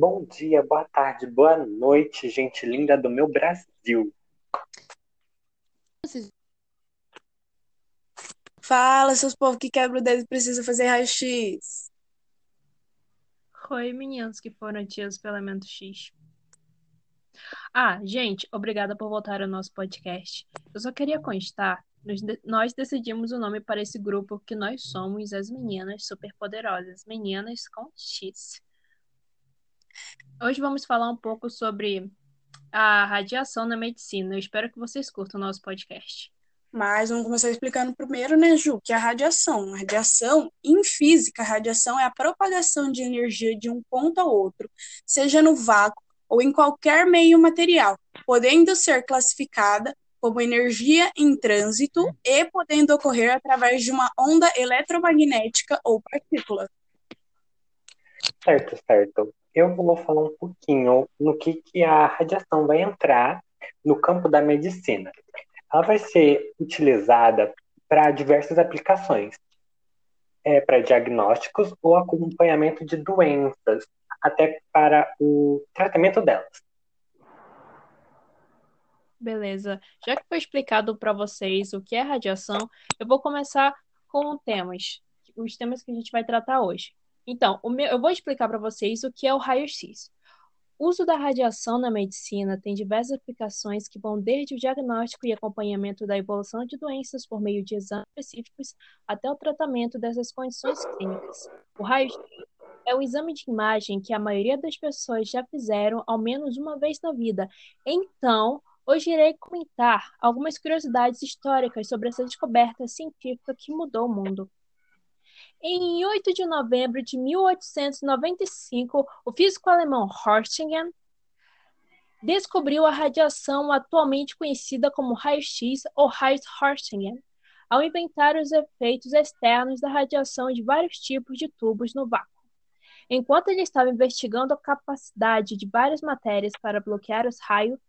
Bom dia, boa tarde, boa noite, gente linda do meu Brasil. Fala, seus povos que quebram o dedo e precisam fazer raio-x. Oi, meninos que foram atios pelo elemento X. Ah, gente, obrigada por voltar ao nosso podcast. Eu só queria constar, nós, nós decidimos o nome para esse grupo que nós somos as meninas superpoderosas, meninas com X. Hoje vamos falar um pouco sobre a radiação na medicina. Eu espero que vocês curtam o nosso podcast. Mas vamos começar explicando primeiro, né, Ju, que é a radiação. A radiação, em física, a radiação é a propagação de energia de um ponto ao outro, seja no vácuo ou em qualquer meio material, podendo ser classificada como energia em trânsito e podendo ocorrer através de uma onda eletromagnética ou partícula. Certo, certo. Eu vou falar um pouquinho no que, que a radiação vai entrar no campo da medicina. Ela vai ser utilizada para diversas aplicações, é, para diagnósticos ou acompanhamento de doenças, até para o tratamento delas. Beleza. Já que foi explicado para vocês o que é radiação, eu vou começar com temas, os temas que a gente vai tratar hoje. Então, meu, eu vou explicar para vocês o que é o raio-x. O uso da radiação na medicina tem diversas aplicações que vão desde o diagnóstico e acompanhamento da evolução de doenças por meio de exames específicos até o tratamento dessas condições clínicas. O raio-x é um exame de imagem que a maioria das pessoas já fizeram ao menos uma vez na vida. Então, hoje irei comentar algumas curiosidades históricas sobre essa descoberta científica que mudou o mundo. Em 8 de novembro de 1895, o físico alemão Röntgen descobriu a radiação atualmente conhecida como raio-x ou raios Röntgen, ao inventar os efeitos externos da radiação de vários tipos de tubos no vácuo. Enquanto ele estava investigando a capacidade de várias matérias para bloquear os raios,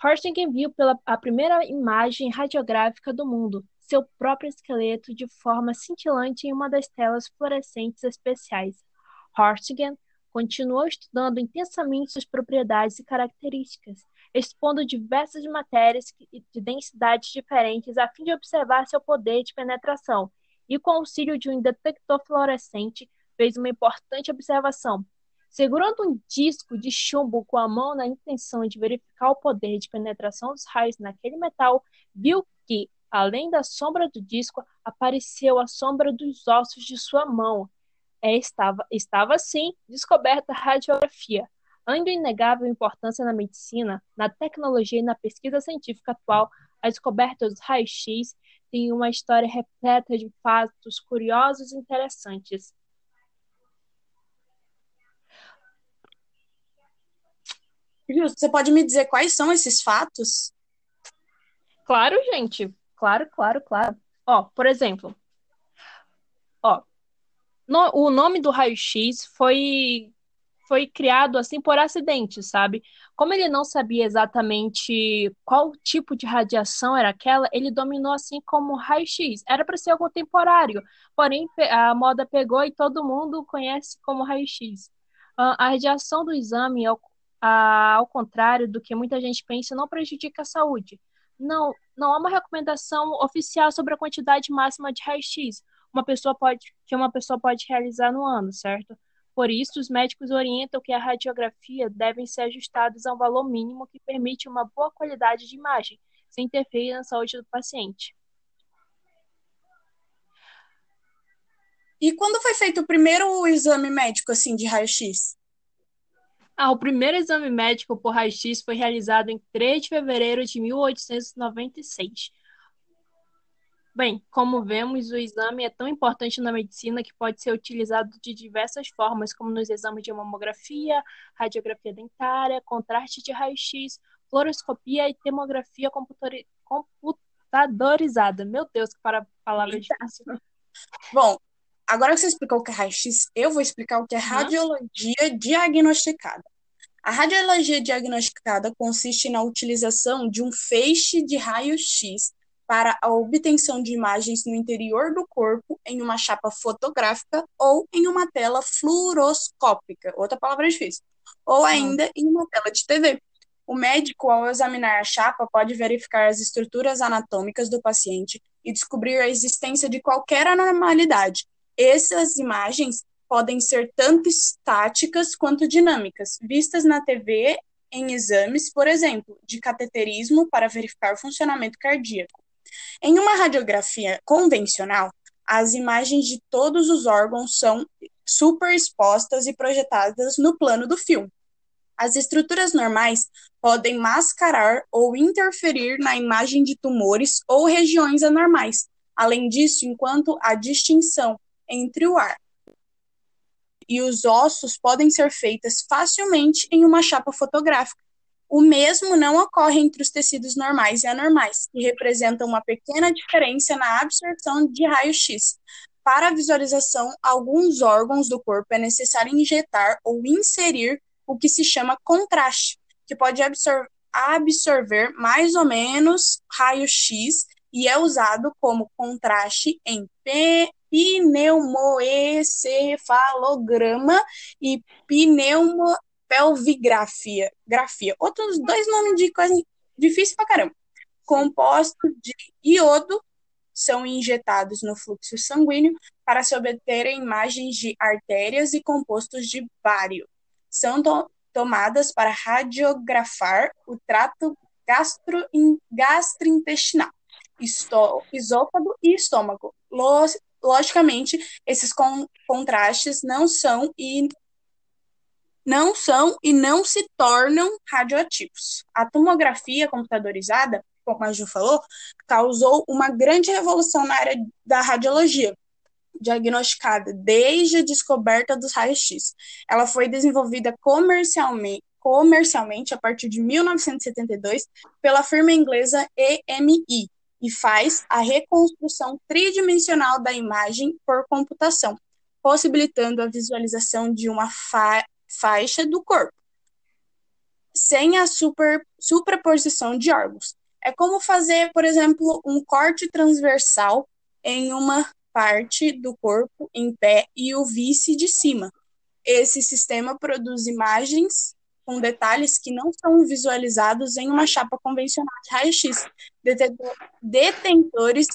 Röntgen viu pela a primeira imagem radiográfica do mundo, seu próprio esqueleto de forma cintilante em uma das telas fluorescentes especiais. Röntgen continuou estudando intensamente suas propriedades e características, expondo diversas matérias de densidades diferentes a fim de observar seu poder de penetração, e com o auxílio de um detector fluorescente, fez uma importante observação. Segurando um disco de chumbo com a mão na intenção de verificar o poder de penetração dos raios naquele metal, viu que, além da sombra do disco, apareceu a sombra dos ossos de sua mão. É, estava, estava assim descoberta a radiografia. Ainda inegável importância na medicina, na tecnologia e na pesquisa científica atual, a descoberta dos raios-x tem uma história repleta de fatos curiosos e interessantes. Você pode me dizer quais são esses fatos? Claro, gente. Claro, claro, claro. Ó, por exemplo, ó, no, o nome do raio-x foi foi criado assim por acidente, sabe? Como ele não sabia exatamente qual tipo de radiação era aquela, ele dominou assim como raio-x. Era para ser algo temporário, porém a moda pegou e todo mundo conhece como raio-x. A radiação do exame ao contrário do que muita gente pensa, não prejudica a saúde. Não, não há uma recomendação oficial sobre a quantidade máxima de raio-x uma pessoa pode, que uma pessoa pode realizar no ano, certo? Por isso, os médicos orientam que a radiografia devem ser ajustadas a um valor mínimo que permite uma boa qualidade de imagem, sem interferir na saúde do paciente. E quando foi feito o primeiro exame médico assim de raio-x? Ah, o primeiro exame médico por raio-x foi realizado em 3 de fevereiro de 1896. Bem, como vemos, o exame é tão importante na medicina que pode ser utilizado de diversas formas, como nos exames de mamografia, radiografia dentária, contraste de raio-x, fluoroscopia e tomografia computadorizada. Meu Deus, que para palavra difícil. Bom, Agora que você explicou o que é raio-x, eu vou explicar o que é radiologia diagnosticada. A radiologia diagnosticada consiste na utilização de um feixe de raio-x para a obtenção de imagens no interior do corpo em uma chapa fotográfica ou em uma tela fluoroscópica, outra palavra difícil, ou ainda em uma tela de TV. O médico, ao examinar a chapa, pode verificar as estruturas anatômicas do paciente e descobrir a existência de qualquer anormalidade. Essas imagens podem ser tanto estáticas quanto dinâmicas, vistas na TV em exames, por exemplo, de cateterismo para verificar o funcionamento cardíaco. Em uma radiografia convencional, as imagens de todos os órgãos são superexpostas e projetadas no plano do filme. As estruturas normais podem mascarar ou interferir na imagem de tumores ou regiões anormais. Além disso, enquanto a distinção entre o ar e os ossos podem ser feitas facilmente em uma chapa fotográfica. O mesmo não ocorre entre os tecidos normais e anormais, que representam uma pequena diferença na absorção de raio-x. Para a visualização, alguns órgãos do corpo é necessário injetar ou inserir o que se chama contraste, que pode absor absorver mais ou menos raio-x e é usado como contraste em pneumoencefalograma e pneumopelvigrafia. Grafia. Outros dois nomes de coisa difícil pra caramba. Compostos de iodo são injetados no fluxo sanguíneo para se obterem imagens de artérias e compostos de bário. São to tomadas para radiografar o trato gastro gastrointestinal, esôfago e estômago logicamente, esses con contrastes não são e não são e não se tornam radioativos. A tomografia computadorizada, como a Ju falou, causou uma grande revolução na área da radiologia, diagnosticada desde a descoberta dos raios-x. Ela foi desenvolvida comercialmente, comercialmente a partir de 1972 pela firma inglesa EMI, e faz a reconstrução tridimensional da imagem por computação, possibilitando a visualização de uma fa faixa do corpo, sem a super, superposição de órgãos. É como fazer, por exemplo, um corte transversal em uma parte do corpo em pé e o vice de cima. Esse sistema produz imagens com detalhes que não são visualizados em uma chapa convencional de raio-x. Detentores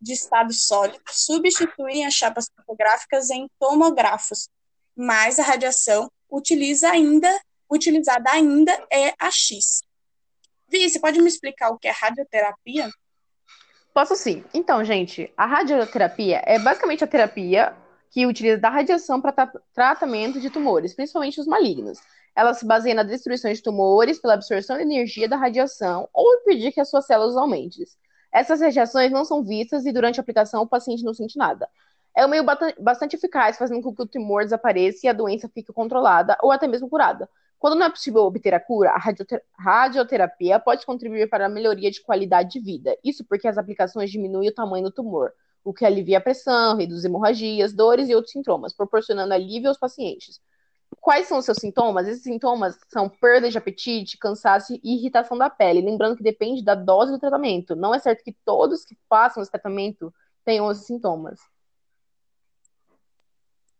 de estado sólido substituem as chapas fotográficas em tomógrafos, mas a radiação utiliza ainda, utilizada ainda é a X. Vi, você pode me explicar o que é radioterapia? Posso sim. Então, gente, a radioterapia é basicamente a terapia que utiliza da radiação para tra tratamento de tumores, principalmente os malignos. Ela se baseia na destruição de tumores pela absorção de energia da radiação ou impedir que as suas células aumentem. Essas radiações não são vistas e durante a aplicação o paciente não sente nada. É um meio bastante eficaz, fazendo com que o tumor desapareça e a doença fique controlada ou até mesmo curada. Quando não é possível obter a cura, a radioterapia pode contribuir para a melhoria de qualidade de vida. Isso porque as aplicações diminuem o tamanho do tumor, o que alivia a pressão, reduz hemorragias, dores e outros sintomas, proporcionando alívio aos pacientes. Quais são os seus sintomas? Esses sintomas são perda de apetite, cansaço e irritação da pele. Lembrando que depende da dose do tratamento. Não é certo que todos que passam esse tratamento tenham esses sintomas.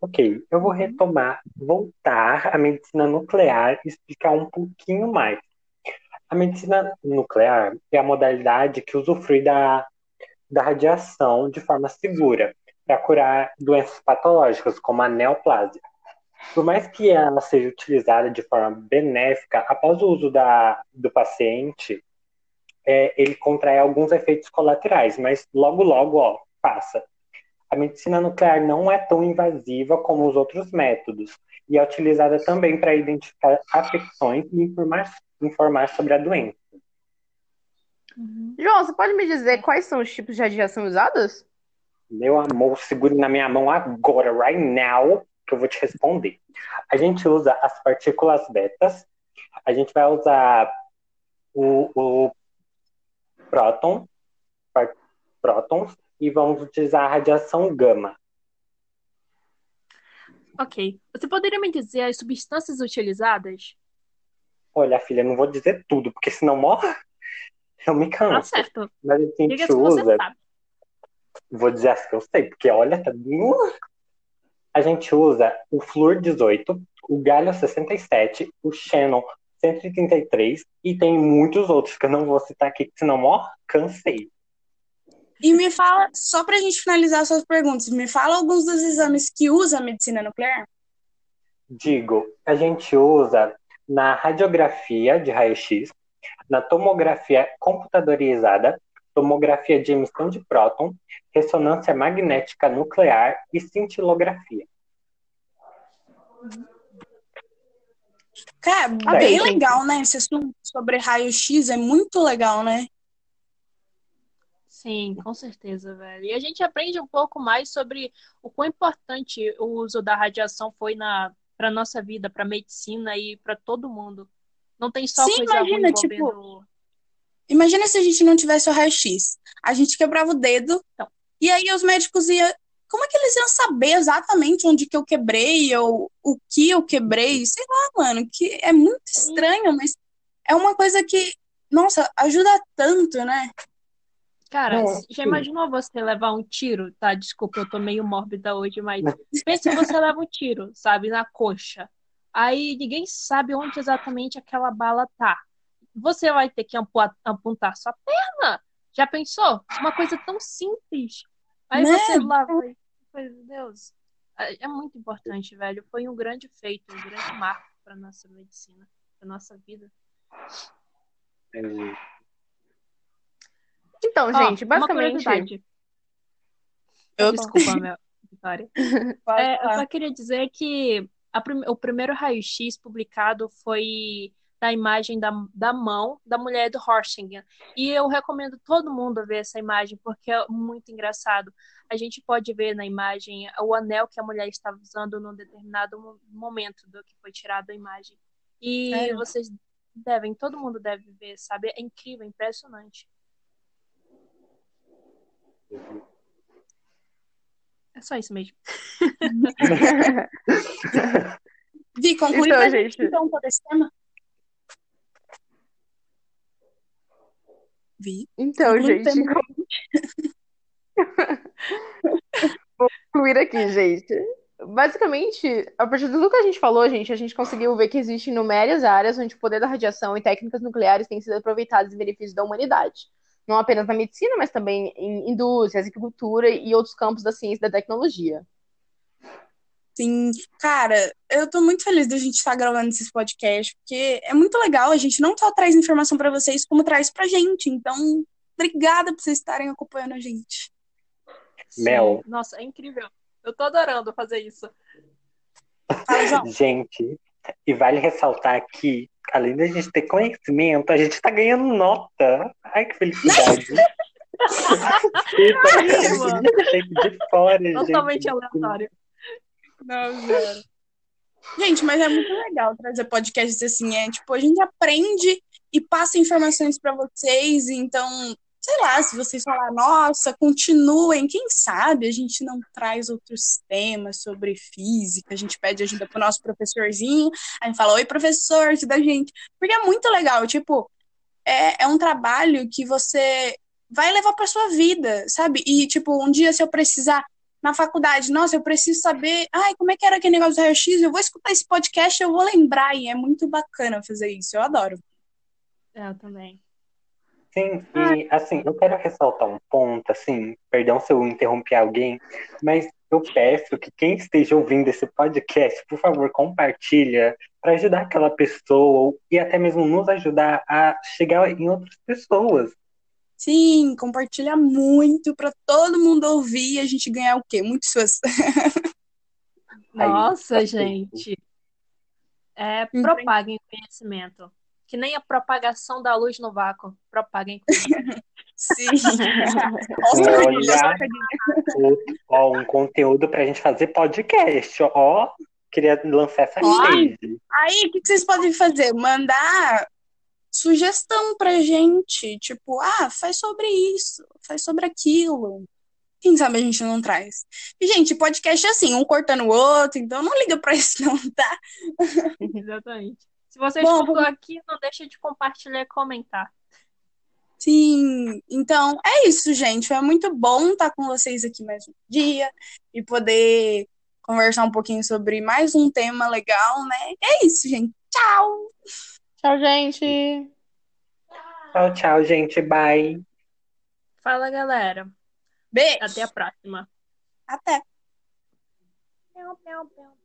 Ok, eu vou retomar, voltar à medicina nuclear e explicar um pouquinho mais. A medicina nuclear é a modalidade que usufrui da, da radiação de forma segura para curar doenças patológicas, como a neoplasia. Por mais que ela seja utilizada de forma benéfica, após o uso da, do paciente, é, ele contrai alguns efeitos colaterais, mas logo, logo, ó, passa. A medicina nuclear não é tão invasiva como os outros métodos e é utilizada também para identificar afecções e informar, informar sobre a doença. Uhum. João, você pode me dizer quais são os tipos de radiação usados? Meu amor, segure na minha mão agora, right now, que eu vou te responder. A gente usa as partículas betas, a gente vai usar o, o próton, prótons, e vamos utilizar a radiação gama. Ok. Você poderia me dizer as substâncias utilizadas? Olha, filha, não vou dizer tudo, porque senão morre. Eu me canso. Tá certo. Mas a gente Diga usa. Vou dizer assim que eu sei, porque olha, tá a gente usa o flúor 18, o Galho 67, o Shannon 133 e tem muitos outros que eu não vou citar aqui, senão, ó, cansei. E me fala, só pra gente finalizar suas perguntas, me fala alguns dos exames que usa a medicina nuclear. Digo, a gente usa na radiografia de raio-x, na tomografia computadorizada, tomografia de emissão de próton, ressonância magnética nuclear e cintilografia. Cara, é bem legal, né? Esse assunto sobre raio-x é muito legal, né? Sim, com certeza, velho. E a gente aprende um pouco mais sobre o quão importante o uso da radiação foi na para nossa vida, para medicina e para todo mundo. Não tem só Sim, coisa imagina, ruim tipo, envolvendo... Imagina se a gente não tivesse o raio-x. A gente quebrava o dedo Não. e aí os médicos iam. Como é que eles iam saber exatamente onde que eu quebrei ou o que eu quebrei? Sei lá, mano, que é muito estranho, mas é uma coisa que, nossa, ajuda tanto, né? Cara, Não, já imaginou você levar um tiro? Tá, desculpa, eu tô meio mórbida hoje, mas pensa que você leva um tiro, sabe, na coxa. Aí ninguém sabe onde exatamente aquela bala tá. Você vai ter que apontar sua perna. Já pensou? Uma coisa tão simples. Aí Né? você lá vai. Meu Deus. É é muito importante, velho. Foi um grande feito, um grande marco para nossa medicina, para nossa vida. Então, Ó, gente, uma basicamente. Eu- Desculpa, meu, Vitória. É, eu só queria dizer que prim- o primeiro raio-x publicado foi da imagem da, da mão da mulher do Horsinger. E eu recomendo todo mundo ver essa imagem, porque é muito engraçado. A gente pode ver na imagem o anel que a mulher estava usando num determinado mo- momento do que foi tirado da imagem. E Sério? vocês devem, todo mundo deve ver, sabe? É incrível, é impressionante. É só isso mesmo. Vi, conclui Então, gente. então, todo esse tema. Vi. Então, gente, vou concluir aqui, gente. Basicamente, a partir de tudo que a gente falou, gente, a gente conseguiu ver que existem inúmeras áreas onde o poder da radiação e técnicas nucleares têm sido aproveitados em benefício da humanidade. Não apenas na medicina, mas também em indústrias, agricultura e outros campos da ciência e da tecnologia. Sim, cara, eu tô muito feliz da gente estar gravando esses podcasts, porque é muito legal, a gente não só traz informação pra vocês, como traz pra gente. Então, obrigada por vocês estarem acompanhando a gente. Sim. Mel. Nossa, é incrível. Eu tô adorando fazer isso. Fala, João. Gente, e vale ressaltar que, além da gente ter conhecimento, a gente tá ganhando nota. Ai, que felicidade. De fora, gente. Totalmente aleatório. Não, zero. Gente, mas é muito legal trazer podcasts assim, é tipo, a gente aprende e passa informações pra vocês, então, sei lá, se vocês falar, nossa, continuem, quem sabe a gente não traz outros temas sobre física, a gente pede ajuda pro nosso professorzinho, a gente fala, oi, professor, ajuda a gente, porque é muito legal, tipo, é, é um trabalho que você vai levar pra sua vida, sabe? E, tipo, um dia se eu precisar na faculdade, nossa, eu preciso saber, ai, como é que era aquele negócio do raio-x? Eu vou escutar esse podcast, eu vou lembrar, e é muito bacana fazer isso, eu adoro. É, eu também. Sim, e assim, eu quero ressaltar um ponto, assim, perdão se eu interromper alguém, mas eu peço que quem esteja ouvindo esse podcast, por favor, compartilha para ajudar aquela pessoa e até mesmo nos ajudar a chegar em outras pessoas. Sim, compartilha muito pra todo mundo ouvir e a gente ganhar o quê? Muitos fãs. Nossa, tá gente. É, propaguem conhecimento. Que nem a propagação da luz no vácuo. Propaguem conhecimento. Sim. Olha. Ó, um conteúdo pra gente fazer podcast, ó. Queria lançar essa Ó. rede. Aí, o que que vocês podem fazer? Mandar sugestão pra gente. Tipo, ah, faz sobre isso, faz sobre aquilo. Quem sabe a gente não traz. E, gente, podcast é assim, um cortando o outro, então não liga pra isso não, tá? Exatamente. Se você Bom, escutou aqui, não deixa de compartilhar e comentar. Sim, então é isso, gente. Foi muito bom estar com vocês aqui mais um dia e poder conversar um pouquinho sobre mais um tema legal, né? É isso, gente. Tchau! Tchau, gente! Tchau, tchau, gente. Bye. Fala, galera. Beijo! Até a próxima. Até! Miau, miau.